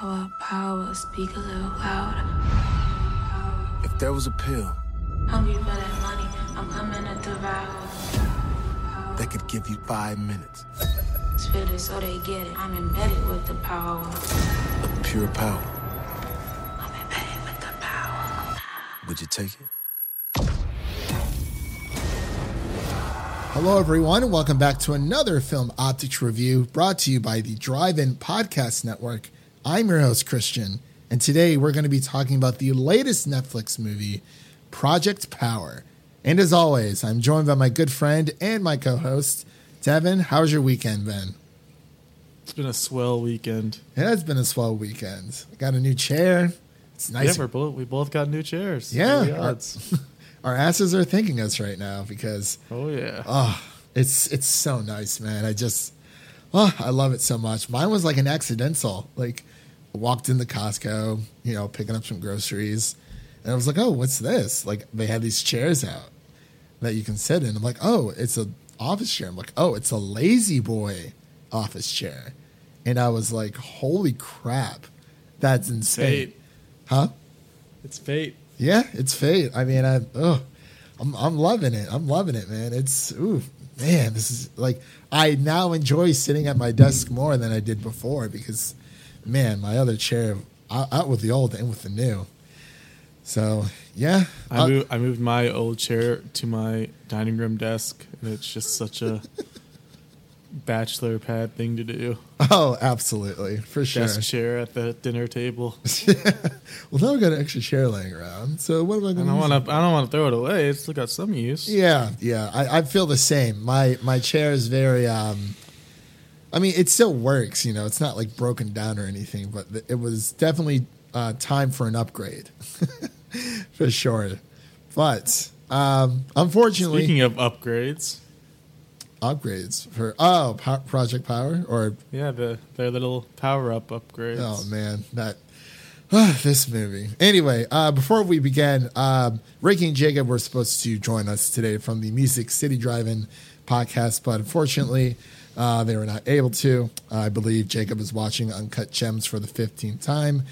Power, power, speak a little louder. If there was a pill Hungry for that money, I'm coming to devour. that could give you five minutes Spit it so they get it. I'm embedded with the power. of pure power, I'm embedded with the power. would you take it? Hello, everyone, and welcome back to another Film Optics review brought to you by the Drive In Podcast Network. I'm your host, Christian, and today we're going to be talking about the latest Netflix movie, Project Power. And as always, I'm joined by my good friend and my co host, Devin. How's your weekend been? It's been a swell weekend. It has been a swell weekend. I got a new chair. It's nice. Yeah, both, we both got new chairs. Yeah. What are the odds? Our asses are thanking us right now because oh yeah. Oh, it's it's so nice, man. I just oh, I love it so much. Mine was like an accidental. Like walked into Costco, you know, picking up some groceries, and I was like, "Oh, what's this?" Like they had these chairs out that you can sit in. I'm like, "Oh, it's a office chair." I'm like, "Oh, it's a lazy boy office chair." And I was like, "Holy crap. That's insane." Fate. Huh? It's fate. Yeah, it's fate. I mean, I oh, I'm I'm loving it. I'm loving it, man. It's ooh, man. This is like I now enjoy sitting at my desk more than I did before because, man, my other chair out, out with the old and with the new. So yeah, I moved I moved my old chair to my dining room desk, and it's just such a bachelor pad thing to do. oh, absolutely for sure. Desk chair at the dinner table. Well, now I got an extra chair laying around. So what am I I going don't want to. I don't want to throw it away. It's still got some use. Yeah, yeah. I, I feel the same. My my chair is very um I mean, it still works, you know. It's not like broken down or anything, but it was definitely uh, time for an upgrade. for sure. But um unfortunately Speaking of upgrades, upgrades for oh, po- Project Power or yeah, the their little power up upgrades. Oh man, that this movie. Anyway, uh, before we begin, um, Ricky and Jacob were supposed to join us today from the Music City Drive-In podcast, but unfortunately, uh, they were not able to. I believe Jacob is watching Uncut Gems for the fifteenth time,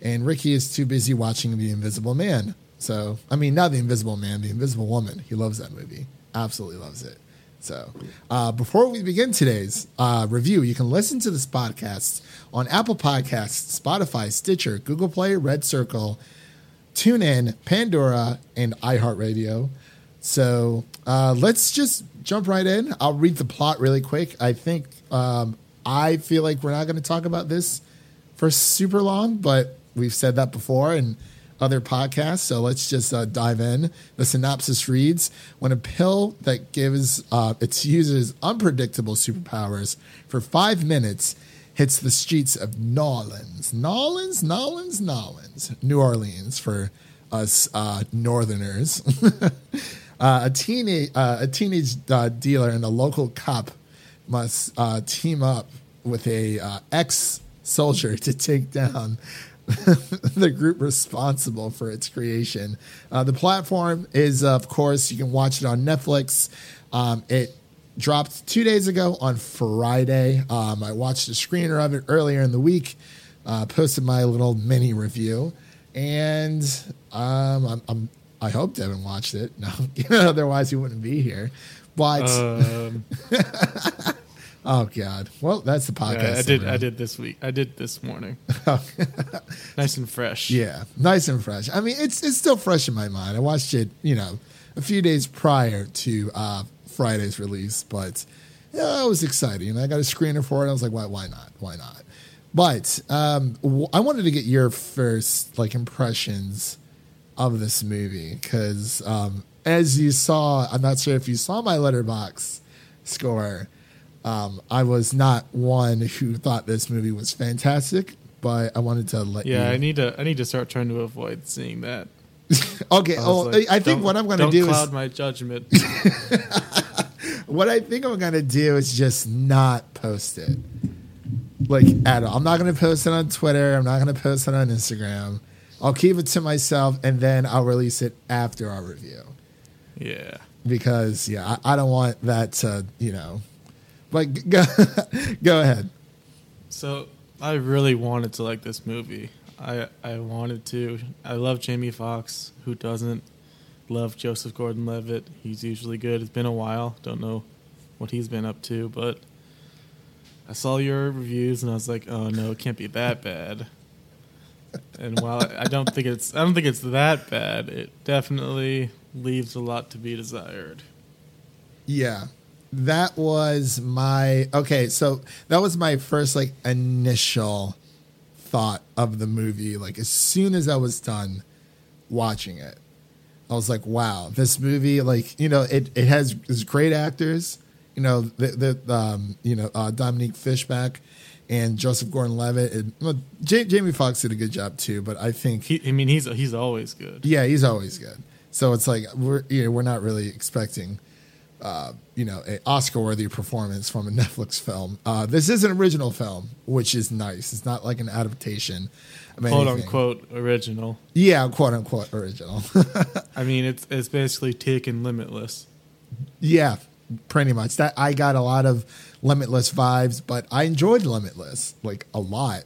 and Ricky is too busy watching The Invisible Man. So, I mean, not The Invisible Man, The Invisible Woman. He loves that movie. Absolutely loves it. So, uh, before we begin today's uh, review, you can listen to this podcast on Apple Podcasts, Spotify, Stitcher, Google Play, Red Circle, TuneIn, Pandora, and iHeartRadio. So uh, let's just jump right in. I'll read the plot really quick. I think um, I feel like we're not going to talk about this for super long, but we've said that before in other podcasts. So let's just uh, dive in. The synopsis reads When a pill that gives uh, its users unpredictable superpowers for five minutes hits the streets of Nolans, Nolans, Nolans, Nolans, New Orleans for us uh, Northerners. uh, a teenage uh, a teenage uh, dealer and a local cop must uh, team up with a uh, ex soldier to take down the group responsible for its creation. Uh, the platform is, of course, you can watch it on Netflix. Um, it dropped two days ago on Friday. Um, I watched a screener of it earlier in the week, posted my little mini review, and um, I'm, I'm, I hope Devin watched it. No, otherwise he wouldn't be here. But Um, oh god, well that's the podcast. yeah, I did. I did this week. I did this morning. nice and fresh. Yeah, nice and fresh. I mean, it's it's still fresh in my mind. I watched it, you know, a few days prior to uh, Friday's release, but yeah, it was exciting. And I got a screener for it. I was like, why why not? Why not? But um, w- I wanted to get your first like impressions of this movie because um, as you saw, I'm not sure if you saw my Letterboxd score. Um, I was not one who thought this movie was fantastic, but I wanted to let Yeah, you. I need to. I need to start trying to avoid seeing that. Okay. I Oh, like, I think what I'm going to don't do cloud is my judgment. what I think I'm going to do is just not post it, like at all. I'm not going to post it on Twitter. I'm not going to post it on Instagram. I'll keep it to myself, and then I'll release it after our review yeah. because yeah, I, I don't want that to you know. Like go go ahead. So I really wanted to like this movie. I I wanted to. I love Jamie Foxx. Who doesn't love Joseph Gordon-Levitt? He's usually good. It's been a while. Don't know what he's been up to, but I saw your reviews and I was like, "Oh no, it can't be that bad." And while I don't think it's I don't think it's that bad, it definitely leaves a lot to be desired. Yeah. That was my okay, so that was my first like initial thought of the movie. Like as soon as I was done watching it, I was like, wow, this movie, like, you know, it, it has great actors. You know, the, the um, you know, uh, Dominique Fishback and Joseph Gordon Levitt. And, well, J- Jamie Foxx did a good job too, but I think He, I mean, he's he's always good. yeah, he's always good. So it's like we're you know, we're not really expecting uh, you know, an Oscar worthy performance from a Netflix film. Uh, this is an original film, which is nice. It's not like an adaptation. Quote anything. unquote original. Yeah, quote unquote original. I mean, it's it's basically taken Limitless. yeah, pretty much. That I got a lot of Limitless vibes, but I enjoyed Limitless like a lot.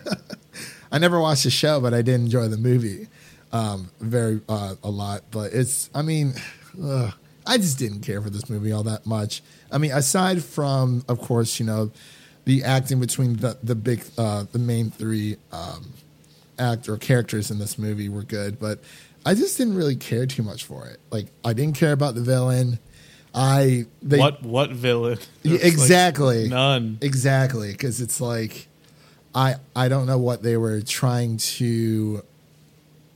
I never watched the show, but I did enjoy the movie um, very uh, a lot. But it's, I mean, ugh, I just didn't care for this movie all that much. I mean, aside from, of course, you know, the acting between the the big uh, the main three um, act or characters in this movie were good, but I just didn't really care too much for it. Like, I didn't care about the villain. I they, what what villain? There's, like, exactly. none. Exactly, because it's like I I don't know what they were trying to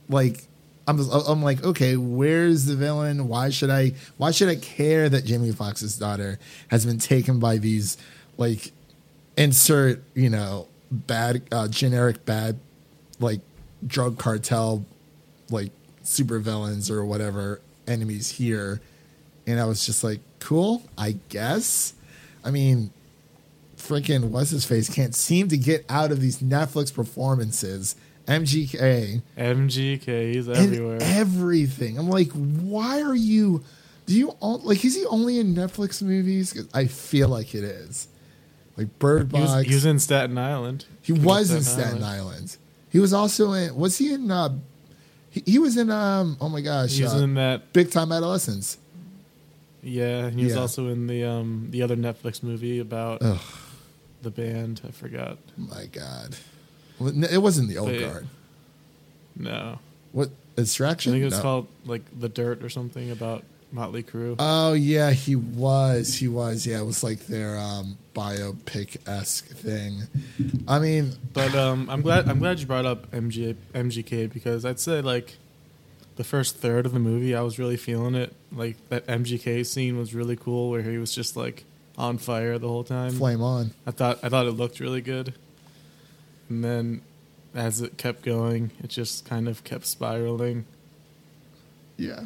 like. I'm I'm like okay, where's the villain? Why should I why should I care that Jamie Foxx's daughter has been taken by these like insert you know bad uh, generic bad like drug cartel like super villains or whatever enemies here and I was just like, cool, I guess. I mean, freaking what's his face can't seem to get out of these Netflix performances. MGK MGK, he's everywhere. everything. I'm like, why are you? Do you all, like? Is he only in Netflix movies? I feel like it is. Like Bird he, was, Box. he was in Staten Island. He was in Staten Island. He was also in. Was he in? Uh, he, he was in. Um. Oh my gosh. He was uh, in that. Big Time Adolescence. Yeah, he was Yeah. also in the um the other Netflix movie about Ugh. the band. I forgot. My God. Well, n- It wasn't the old guard. No, What I extraction? think it was No. called like the Dirt or something about Motley Crue. Oh yeah, he was. He was. Yeah, it was like their um, biopic esque thing. I mean, But um, I'm glad I'm glad you brought up MG, MGK because I'd say like the first third of the movie I was really feeling it. Like that MGK scene was really cool where he was just like on fire the whole time. flame on. I thought I thought it looked really good. And then as it kept going, it just kind of kept spiraling. Yeah,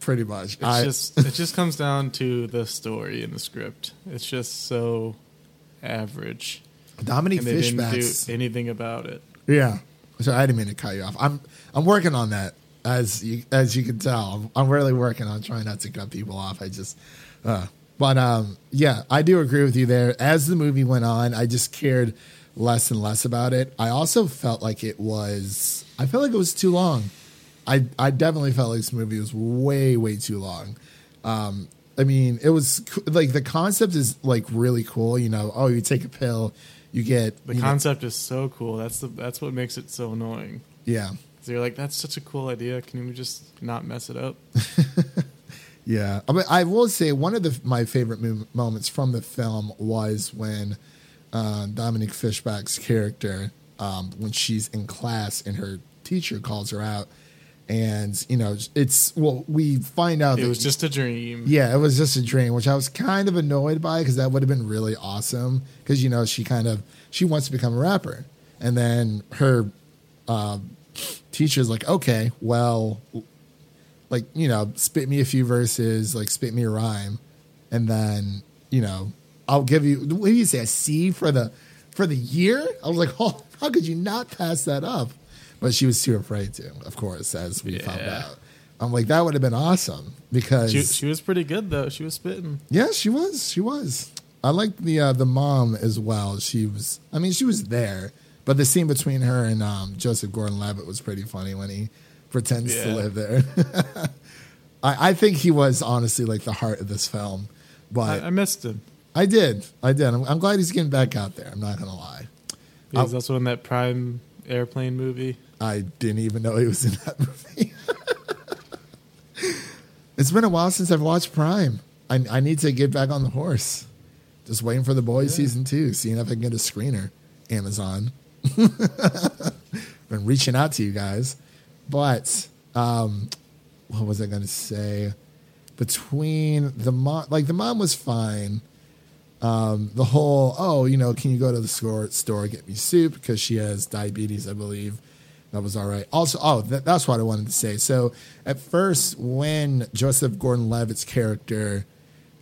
pretty much. It's I just it just comes down to the story and the script. It's just so average. Dominique and they didn't do anything about it. Yeah. So I didn't mean to cut you off. I'm I'm working on that as you as you can tell. I'm, I'm really working on trying not to cut people off. I just uh but um yeah, I do agree with you there. As the movie went on, I just cared less and less about it. I also felt like it was I felt like it was too long. I I definitely felt like this movie was way way too long. Um I mean, it was like the concept is like really cool, you know. Oh, you take a pill, you get The you know- concept is so cool. That's the that's what makes it so annoying. yeah. You're like, that's such a cool idea. Can we just not mess it up? Yeah, I, mean, I will say one of the, my favorite mo- moments from the film was when uh, Dominique Fishback's character, um, when she's in class and her teacher calls her out, and you know it's well, we find out It was just a dream. yeah, it was just a dream, which I was kind of annoyed by because that would have been really awesome. Because you know she kind of she wants to become a rapper, and then her uh, teacher's like, okay, well, like you know, spit me a few verses, like spit me a rhyme, and then you know, I'll give you. What do you say? A C for the for the year? I was like, oh, how could you not pass that up? But she was too afraid to, of course, as we found out. I'm like, that would have been awesome because She, she was pretty good though. She was spitting. yeah, she was. She was. I liked the uh, the mom as well. She was, I mean, she was there, but the scene between her and um, Joseph Gordon-Levitt was pretty funny when he pretends to live there. I, I think he was honestly like the heart of this film, but I, I missed him I did. I did. I'm, I'm glad he's getting back out there. I'm not going to lie. because Oh. also in that Prime airplane movie. I didn't even know he was in that movie. it's been a while since I've watched Prime. I, I need to get back on the horse. Just waiting for the boys season two, seeing if I can get a screener. Amazon. Been reaching out to you guys. But um, what was I going to say? Between the mom, like the mom was fine. Um, the whole, oh, you know, can you go to the store, store get me soup because she has diabetes, I believe. That was all right. Also, oh, that, that's what I wanted to say. So at first, when Joseph Gordon-Levitt's character,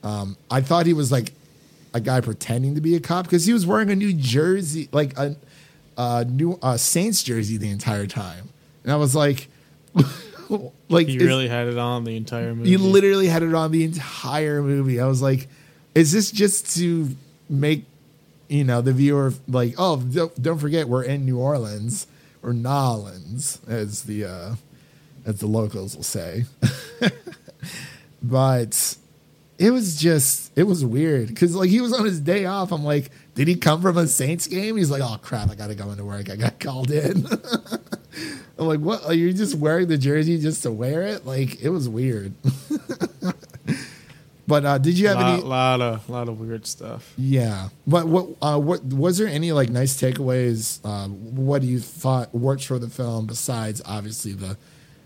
um, I thought he was like a guy pretending to be a cop because he was wearing a New Jersey, like a, a new uh, Saints jersey the entire time, and I was like, like He really had it on the entire movie. he literally had it on the entire movie. I was like, is this just to make you know the viewer like, oh, don't, don't forget we're in New Orleans or Nolans, as the uh, as the locals will say. but it was just it was weird because like he was on his day off. I'm like, did he come from a Saints game? He's like, oh crap, I gotta go into work. I got called in. I'm like, what? Are you just wearing the jersey just to wear it? Like, it was weird. but uh, did you have lot, any? lot of lot of weird stuff. Yeah. But what? Uh, what was there any like nice takeaways? Uh, what do you thought worked for the film besides obviously the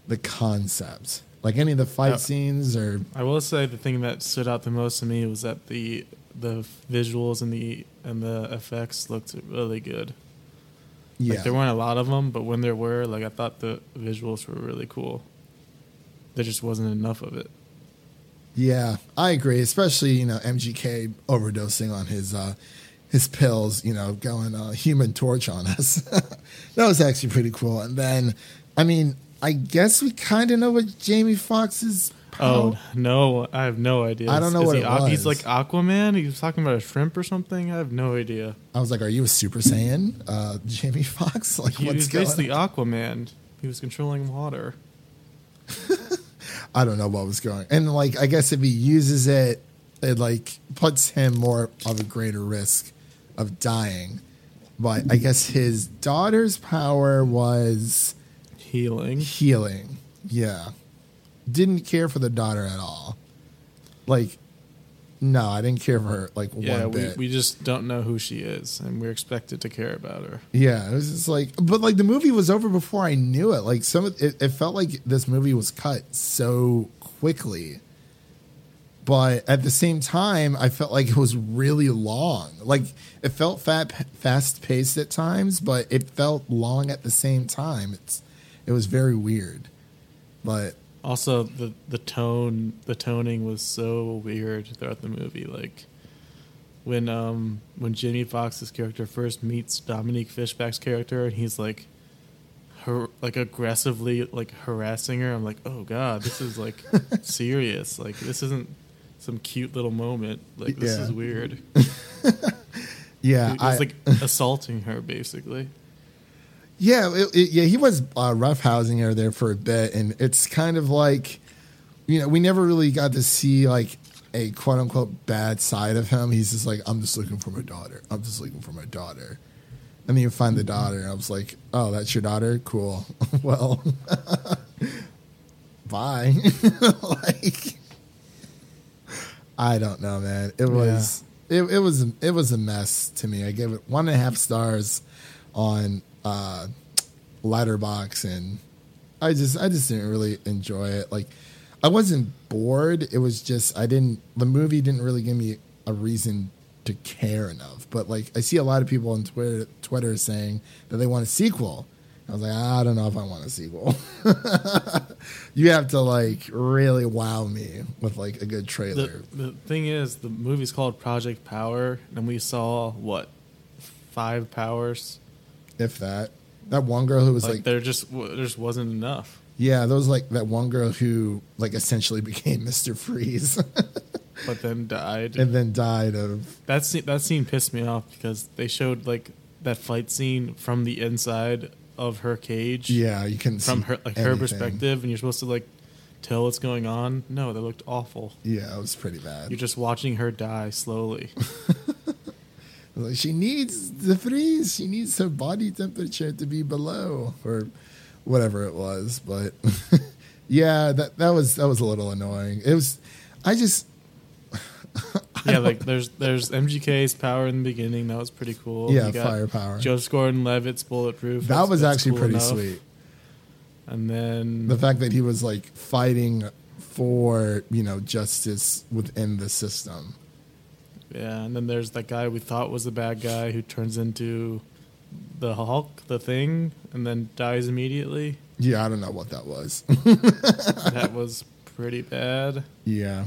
the concept? Like any of the fight Yeah. scenes or I will say the thing that stood out the most to me was that the the visuals and the and the effects looked really good. yeah. Like there weren't a lot of them, but when there were, like I thought the visuals were really cool. There just wasn't enough of it. Yeah, I agree. Especially you know MGK overdosing on his uh, his pills. You know, going uh, Human Torch on us. that was actually pretty cool. And then, I mean, I guess we kind of know what Jamie Oh no, I have no idea. I don't know Is what he it Aqu- He's like Aquaman. He was talking about a shrimp or something. I have no idea. I was like, "Are you a Super Saiyan, uh, Jamie Foxx? Like, He what's was going?" basically on? Aquaman. He was controlling water. I don't know what was going. And like, I guess if he uses it, it like puts him more of a greater risk of dying. But I guess his daughter's power was Healing. healing. Yeah. Didn't care for the daughter at all. Like, no, I didn't care for her like Yeah, one we, bit. we just don't know who she is, and we're expected to care about her. yeah, it was just like, but like the movie was over before I knew it. Like some, of, it, it felt like this movie was cut so quickly. But at the same time, I felt like it was really long. Like it felt fat, fast paced at times, but it felt long at the same time. It's, it was very weird. But Also, the the tone, the toning was so weird throughout the movie. Like when um when Jimmy Foxx's character first meets Dominique Fishback's character, and he's like, her like aggressively like harassing her. I'm like, oh god, this is like serious. Like this isn't some cute little moment. Like this Yeah. is weird. yeah, was like assaulting her basically. Yeah, it, it- yeah, he was uh, roughhousing her there for a bit, and it's kind of like, you know, we never really got to see like a quote unquote bad side of him. He's just like, I'm just looking for my daughter. I'm just looking for my daughter. And then you find the daughter, and I was like, oh, that's your daughter? Cool. well, bye. like, I don't know, man. It was it, it was it was a mess to me. I gave it one and a half stars on uh Letterboxd and I just I just didn't really enjoy it. Like I wasn't bored. It was just I didn't the movie didn't really give me a reason to care enough. But like I see a lot of people on Twitter Twitter saying that they want a sequel. I was like, I don't know if I want a sequel. you have to like really wow me with like a good trailer. The, the thing is, the movie's called Project Power, and we saw what five powers. If that. That one girl who was Like, like, there just there just wasn't enough. yeah, there was like that one girl who like essentially became Mister Freeze. but then died. and then died of That scene, that scene pissed me off because they showed like that fight scene from the inside of her cage. yeah. You can from see her like her perspective, and you're supposed to like tell what's going on. No, that looked awful. Yeah, it was pretty bad. You're just watching her die slowly. Like, she needs the freeze. She needs her body temperature to be below, or whatever it was. But yeah, that that was that was a little annoying. It was. I just yeah, like there's there's MGK's power in the beginning. That was pretty cool. yeah, You got firepower. Joseph Gordon-Levitt's bulletproof. that That's- was that's actually cool pretty enough. sweet. And then The fact that he was like fighting for you know justice within the system. Yeah, and then there's that guy we thought was the bad guy who turns into the Hulk, the Thing, and then dies immediately. Yeah, I don't know what that was. that was pretty bad. yeah,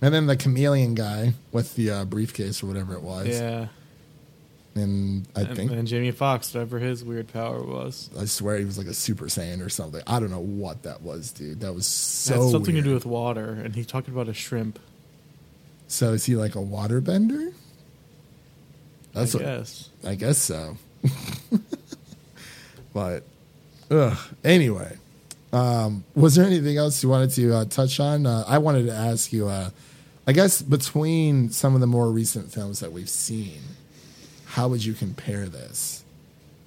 and then the chameleon guy with the uh, briefcase or whatever it was. Yeah, and I and, think and Jamie Foxx, whatever his weird power was. I swear he was like a Super Saiyan or something. I don't know what that was, dude. That was so. it had something weird. to do with water, and he talked about a shrimp. So is he like a waterbender? That's I what guess. I guess so. but ugh. Anyway, um, was there anything else you wanted to uh, touch on? Uh, I wanted to ask you. Uh, I guess between some of the more recent films that we've seen, how would you compare this?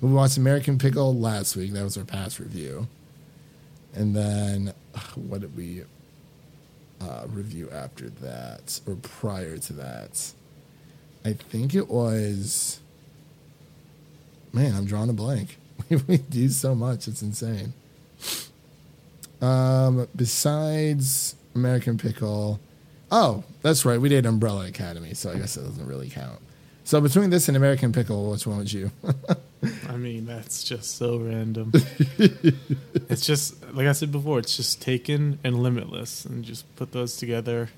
We watched American Pickle last week. That was our past review. And then what did we uh, review after that or prior to that? I think it was. Man, I'm drawing a blank. we do so much; it's insane. Um, besides American Pickle, oh, that's right, we did Umbrella Academy, so I guess that doesn't really count. So between this and American Pickle, which one would you? I mean, that's just so random. it's just like I said before. It's just Taken and Limitless, and just put those together.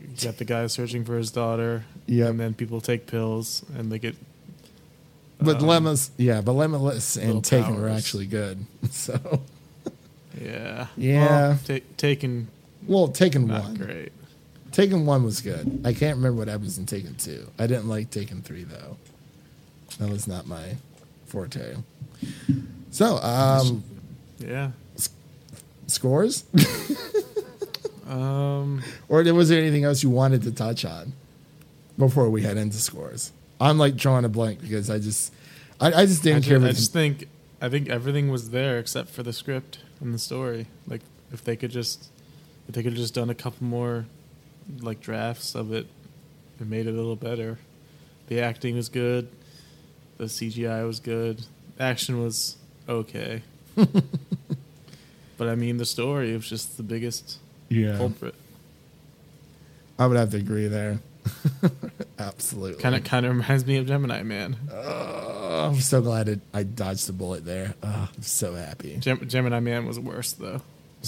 You got the guy searching for his daughter, Yep. and then people take pills, and they get. but um, Limitless, yeah, but Limitless and Taken were powers. actually good. So, Yeah, Yeah. Well, ta- Taken well, Taken not one, great. Taken one was good. I can't remember what happens in Taken two. I didn't like Taken three though. That was not my forte. So, um, Yeah. scores, Um. or was there anything else you wanted to touch on before we head into scores? I'm like drawing a blank because I just, I, I just I didn't just, care. I just think I think everything was there except for the script and the story. Like if they could just if they could have just done a couple more like drafts of it, it made it a little better. The acting was good. The CGI was good. Action was okay. but I mean the story was just the biggest yeah, culprit. I would have to agree there. Absolutely. Kind of kind of reminds me of Gemini Man. Oh, I'm so glad it, I dodged the bullet there. Oh, I'm so happy. Gem- Gemini Man was worse though.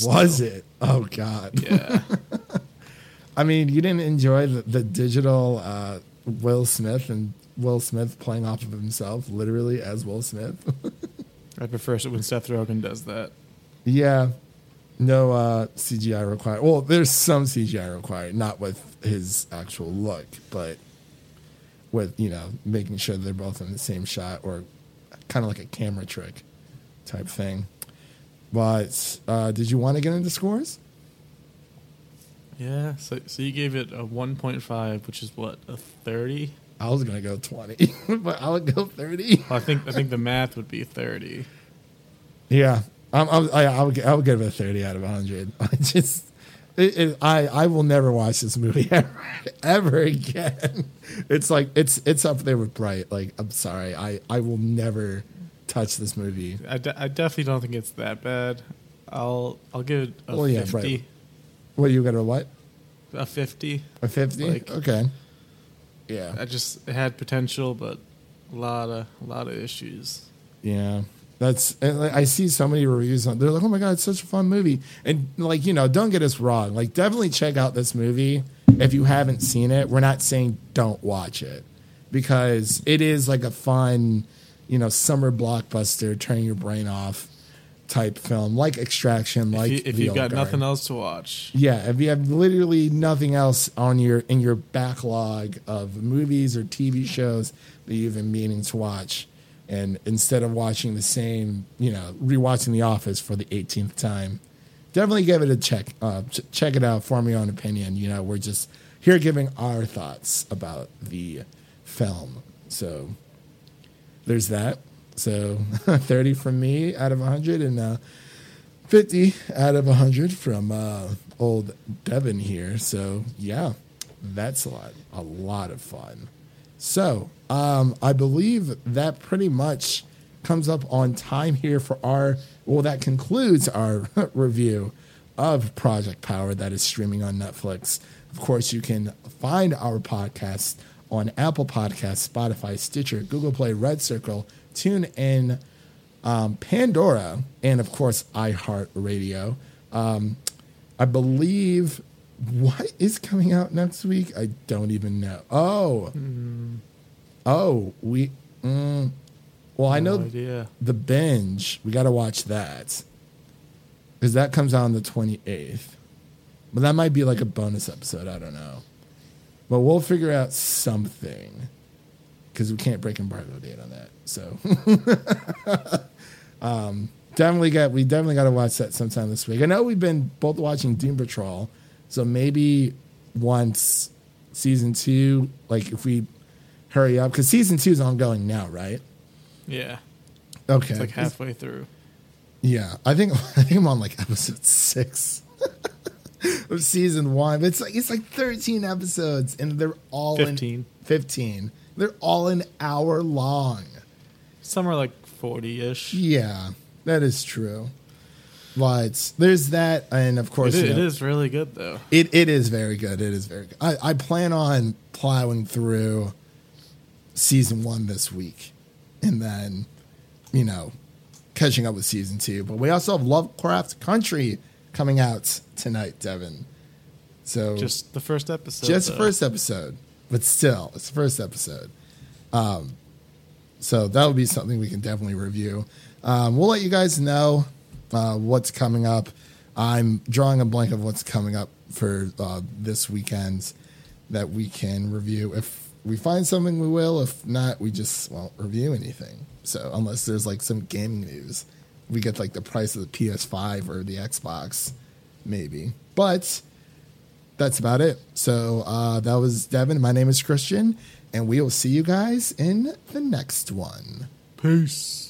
Was it? Oh God. Yeah. I mean, you didn't enjoy the, the digital uh, Will Smith and Will Smith playing off of himself, literally as Will Smith. I prefer it when Seth Rogen does that. yeah, no uh, CGI required. Well, there's some CGI required, not with his actual look, but with you know making sure they're both in the same shot or kind of like a camera trick type thing. But uh, did you want to get into scores? Yeah, so so you gave it a 1.5, which is what a 30. I was gonna go twenty, but I would go thirty. I think I think the math would be 30. Yeah, I'm, I'm, I, I would, I would give it a thirty out of hundred. I just, it, it, I, I will never watch this movie ever, ever again. It's like it's, it's up there with Bright. Like, I'm sorry, I, I will never touch this movie. I, de- I definitely don't think it's that bad. I'll I'll give it a Well, yeah, 50. right. What you got a what? A 50. A fifty? Like- okay. Yeah, I just it had potential, but a lot of a lot of issues. yeah. That's and I see so many reviews on. They're like, "Oh my god, it's such a fun movie!" And like you know, don't get us wrong. Like, definitely check out this movie if you haven't seen it. We're not saying don't watch it because it is like a fun, you know, summer blockbuster. Turn your brain off, type film, like Extraction, like if, you, you've got Old nothing else to watch, Yeah, if you have literally nothing else on your in your backlog of movies or TV shows that you've been meaning to watch, and instead of watching the same, you know, rewatching The Office for the 18th time, definitely give it a check. Uh, ch- check it out. Form your own opinion. You know, we're just here giving our thoughts about the film. So there's that. So 30 from me out of 100, and uh, 50 out of 100 from uh, old Devin here. So, yeah, that's a lot, a lot of fun. So, um, I believe that pretty much comes up on time here for our, well, that concludes our review of Project Power that is streaming on Netflix. Of course, you can find our podcast on Apple Podcasts, Spotify, Stitcher, Google Play, Red Circle, TuneIn, um, Pandora, and of course iHeartRadio. Um, I believe what is coming out next week. I don't even know. Oh, oh, we. Mm, well, I know idea. the binge. We got to watch that because that comes out on the twenty eighth. But that might be like a bonus episode. I don't know. But we'll figure out something because we can't break embargo date on that. So um, definitely got we definitely got to watch that sometime this week. I know we've been both watching Doom Patrol, so maybe once season two, like if we hurry up because season two is ongoing now, right? Yeah, Okay, it's like halfway through. Yeah, I think I think I'm on like episode six of season one. But It's like it's like 13 episodes, and they're all 15. in 15. They're all an hour long. Some are like forty-ish. Yeah, that is true. But there's that, and of course, is, you know, is really good though. It it is very good. It is very good. I, I plan on plowing through season one this week, and then you know catching up with season two. But we also have Lovecraft Country coming out tonight, Devin. So Just the first episode. just though. first episode, but still, it's the first episode. Um, so that will be something we can definitely review. Um, we'll let you guys know uh, what's coming up. I'm drawing a blank of what's coming up for uh, this weekend that we can review. If we find something, we will. If not, we just won't review anything. So unless there's like some gaming news, we get like the price of the PS5 or the Xbox, maybe. But that's about it. So uh, that was Devin. My name is Christian, and we will see you guys in the next one. Peace.